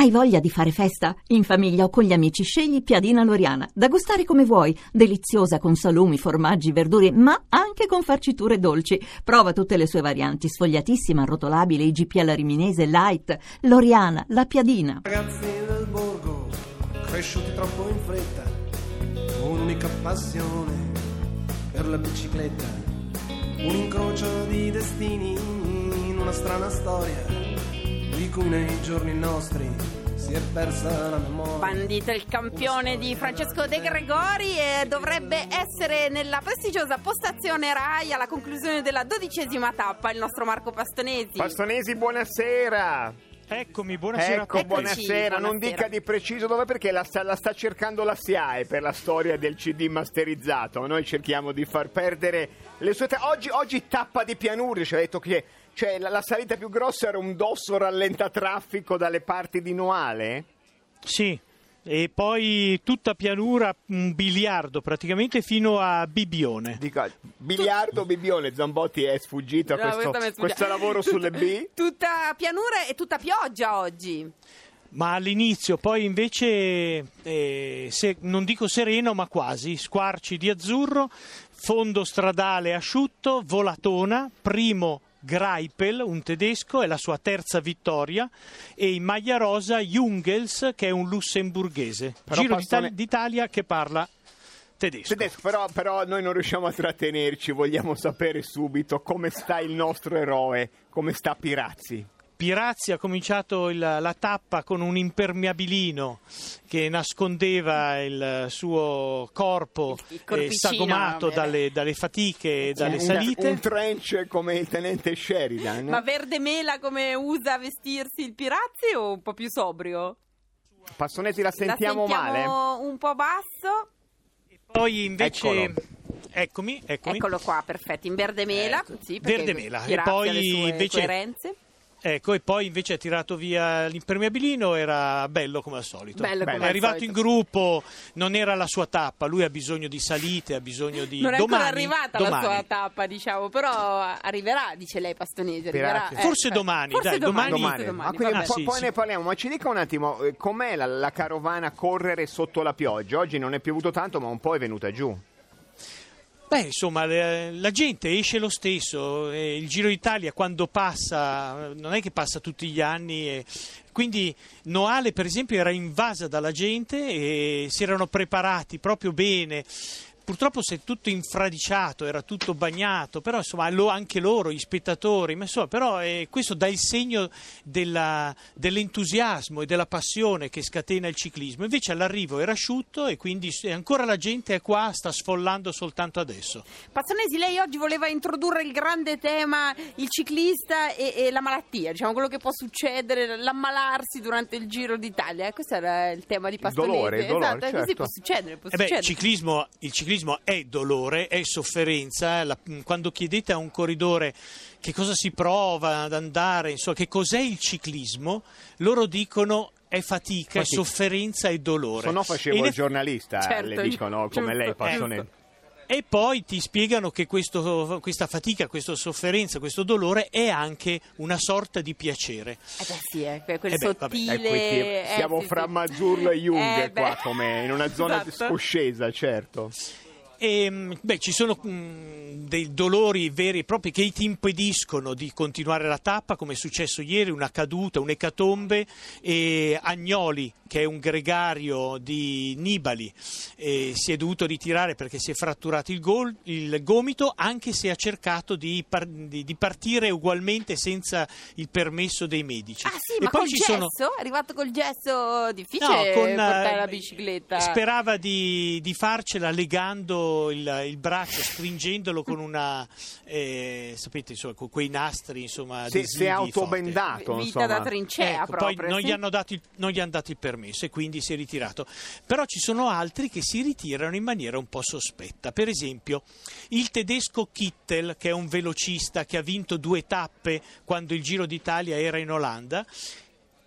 Hai voglia di fare festa? In famiglia o con gli amici scegli Piadina Loriana, da gustare come vuoi, deliziosa con salumi, formaggi, verdure, ma anche con farciture dolci. Prova tutte le sue varianti, sfogliatissima, arrotolabile, IGP alla riminese, light, Loriana, la Piadina. Ragazzi del borgo, cresciuti troppo in fretta, un'unica passione per la bicicletta, un incrocio di destini in una strana storia cui nei giorni nostri si è persa la memoria. Bandito il campione di Francesco De Gregori e dovrebbe essere nella prestigiosa postazione RAI alla conclusione della dodicesima tappa il nostro Marco Pastonesi. Pastonesi, buonasera. Eccomi, buonasera Ecco, a tutti. Eccoci, buonasera. Non buonasera. dica di preciso dove perché la sta, la sta cercando la SIAE per la storia del CD masterizzato. Noi cerchiamo di far perdere le sue... ta- oggi, oggi tappa di pianure, ci ha detto che cioè, la, la salita più grossa era un dosso rallentatraffico dalle parti di Noale? Sì, e poi tutta pianura, un biliardo praticamente fino a Bibione. Dico, biliardo, Bibione, Zambotti è sfuggito a No, questo, è sfuggita. questo lavoro sulle B? Tutta pianura e tutta pioggia oggi. Ma all'inizio, poi invece, eh, se- non dico sereno, ma quasi, squarci di azzurro, fondo stradale asciutto, volatona, primo Greipel, un tedesco, è la sua terza vittoria, e in maglia rosa Jungels, che è un lussemburghese. Però Giro Pastone- d'Ita- d'Italia che parla tedesco. Tedesco, però, però noi non riusciamo a trattenerci, vogliamo sapere subito come sta il nostro eroe, come sta Pirazzi. Pirazzi ha cominciato il- la tappa con un impermeabilino che nascondeva il suo corpo Il- il eh, sagomato dalle, dalle fatiche e dalle un, salite. un trench come il tenente Sheridan. Ma verde mela come usa a vestirsi il Pirazzi o un po' più sobrio? Passonetti la sentiamo, La male? sentiamo un po' basso. Poi invece, Eccolo. eccomi, eccomi. Eccolo qua, perfetto, in verde mela. Ecco. Sì, Verde mela. E Pirazzi poi invece- coerenze. Ecco, e poi invece ha tirato via l'impermeabilino, era bello come al solito. Bello come è al arrivato solito. in gruppo, non era la sua tappa, lui ha bisogno di salite, ha bisogno di... Non è domani, ancora arrivata domani. la sua tappa, diciamo, però arriverà, dice lei Pastonesi, arriverà. Pirazzi. Forse eh, domani, forse dai, domani- Domani. domani, Ma quindi vabbè. po- sì, poi sì. ne parliamo, ma ci dica un attimo eh, com'è la, la carovana correre sotto la pioggia? Oggi non è piovuto tanto, ma un po' è venuta giù. Beh, insomma, la gente esce lo stesso, il Giro d'Italia quando passa, non è che passa tutti gli anni, quindi Noale per esempio era invasa dalla gente e si erano preparati proprio bene. Purtroppo si è tutto infradiciato, era tutto bagnato, però insomma lo- anche loro, gli spettatori, ma insomma, però eh, questo dà il segno della- dell'entusiasmo e della passione che scatena il ciclismo. Invece all'arrivo era asciutto e quindi ancora la gente è qua, sta sfollando soltanto adesso. Pastonesi, lei oggi voleva introdurre il grande tema il ciclista e, e la malattia, diciamo quello che può succedere, l'ammalarsi durante il Giro d'Italia. Eh, Questo era il tema di Pastonesi. dolore, il dolore, esatto, è così certo. può succedere, può Eh beh, succedere. ciclismo- il ciclismo è dolore, è sofferenza. La- quando chiedete a un corridore che cosa si prova ad andare, insomma, che cos'è il ciclismo, loro dicono è fatica, è Fatica. sofferenza e dolore. Se no facevo E il eff- giornalista, Certo, le dicono come giusto, lei, Passonetti. giusto. E poi ti spiegano che questo- questa fatica, questa sofferenza, questo dolore è anche una sorta di piacere. Eh beh sì, eh, que- quel Eh beh, sottile... Ecco, eh, siamo sì, fra sì. Mazzurlo e Jung Eh, qua, come in una zona Esatto. scoscesa, certo. E, mh, beh, ci sono mh, dei dolori veri e propri che ti impediscono di continuare la tappa, come è successo ieri, una caduta, un'ecatombe, e Agnoli, che è un gregario di Nibali, eh, si è dovuto ritirare perché si è fratturato il, gol- il gomito, anche se ha cercato di, par- di- partire ugualmente senza il permesso dei medici. Ah sì, E ma poi col ci gesso? sono- È arrivato col gesso difficile No, con, portare eh, la bicicletta. Sperava di, di farcela legando il, il braccio, stringendolo con una, eh, sapete, insomma, con quei nastri, insomma, Si, adesivi si è autobendato, Vita insomma. da trincea Ecco, poi proprio. non sì? gli, hanno dato il, non gli hanno dato il permesso e quindi si è ritirato. Però ci sono altri che si ritirano in maniera un po' sospetta. Per esempio, il tedesco Kittel, che è un velocista che ha vinto due tappe quando il Giro d'Italia era in Olanda,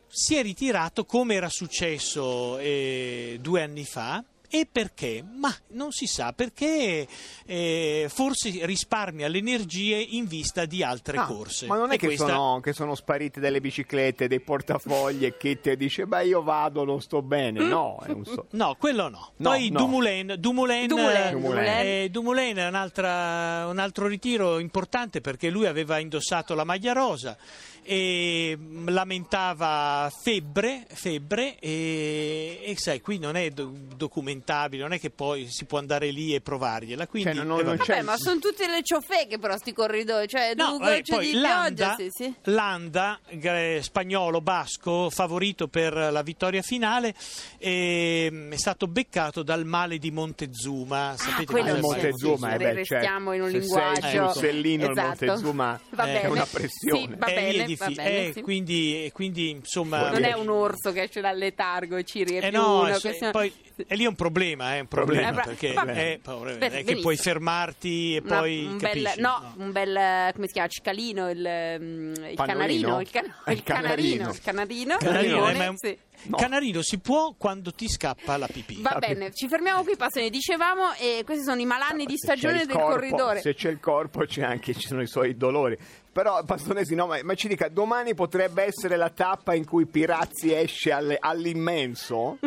si è ritirato come era successo eh, due anni fa E perché? Ma non si sa, perché eh, forse risparmia le energie in vista di altre Ah, corse. Ma non è che, questa- sono, che sono sparite delle biciclette, dei portafogli e che ti dice beh io vado, non sto bene. No, è un so- No, quello no. No, Poi no. Dumoulin, Dumoulin, Dumoulin, eh, Dumoulin. eh, Dumoulin è un'altra- un altro ritiro importante perché lui aveva indossato la maglia rosa e mm, lamentava febbre, febbre e, e sai, qui non è do- documentabile, non è che poi si può andare lì e provargliela. Quindi, Cioè, non- eh, non vabbè. c'è- ma sono tutte le ciofeche però sti corridoi, cioè No, due eh, gocce poi di Landa, pioggia, sì, sì. Landa, gre- spagnolo basco, favorito per la vittoria finale, ehm, è stato beccato dal male di Montezuma. Sapete quello il il di Montezuma, eh, beh, restiamo certo. in un Se linguaggio. sei Rossellino, il Esatto. Montezuma Va è bene. una pressione. Sì, va Eh, è bene, va diffi- bene, eh, sì. quindi, quindi, insomma Non è riesci. un orso che esce dal letargo e ci riempie eh no, uno. eh, si- poi, e lì è un problema, è un problema, Eh, bra- perché eh, povero, Beh, non è che benissimo. puoi fermarti e Una- poi un bel, capisci, no, un bel come si chiama cicalino il, mm, il canarino il, can- Eh, il canarino canarino. il canarino, Canarino, Leone, eh, ma è un- sì. No. Canarino si può quando ti scappa la pipì. Va bene, ci fermiamo qui, Passoni. Dicevamo, e questi sono i malanni di Se c'è stagione del corpo- corridore. Se c'è il corpo c'è anche, ci sono i suoi dolori. Però Pastonesi no, ma, ma ci dica, domani potrebbe essere la tappa in cui Pirazzi esce alle- all'immenso?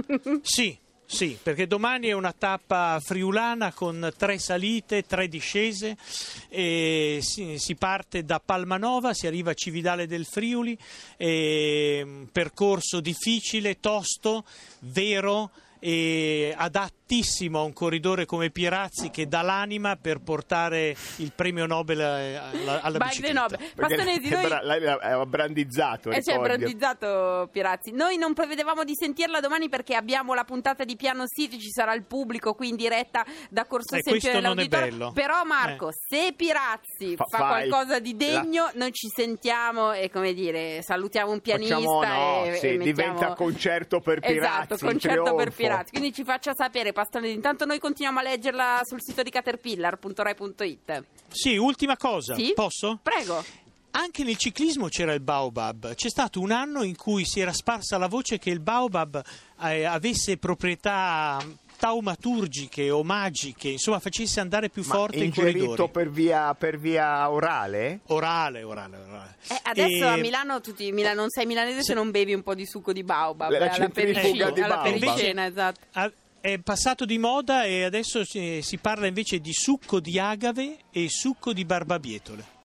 Sì, sì, perché domani è una tappa friulana con tre salite, tre discese. Si, si parte da Palmanova, si arriva a Cividale del Friuli, mm, percorso difficile, tosto, vero e adattissimo a un corridore come Pirazzi che dà l'anima per portare il premio Nobel eh, alla, alla bicicletta. Nobel. Pastonesi, è noi... l'ha brandizzato, Eh, ricordi? brandizzato Pirazzi. Noi non prevedevamo di sentirla domani perché abbiamo la puntata di Piano City, ci sarà il pubblico qui in diretta da Corso Eh, Sempione questo non è dell'Auditorio. bello. Però Marco, Eh. se Pirazzi Fa- fa, qualcosa di la- degno, noi ci sentiamo e come dire, salutiamo un pianista Facciamo, no, e, sì, e mettiamo... diventa concerto per Pirazzi. Esatto, concerto per trionfo. Pirazzi. Quindi ci faccia sapere, Pastonesi. Intanto noi continuiamo a leggerla sul sito di caterpillar.rai.it. Sì, ultima cosa, Sì? posso? Prego. Anche nel ciclismo c'era il Baobab. C'è stato un anno in cui si era sparsa la voce che il Baobab eh, avesse proprietà taumaturgiche o magiche, insomma facesse andare più Ma forte i ingerito corridori. per via, per via orale? Orale, orale, orale. Eh, adesso E- a Milano tutti, Mila- non sei milanese se non bevi un po' di succo di baobab La alla centrifuga pericena, di alla baobab. pericena, esatto. Ah, È passato di moda e adesso si, si parla invece di succo di agave e succo di barbabietole.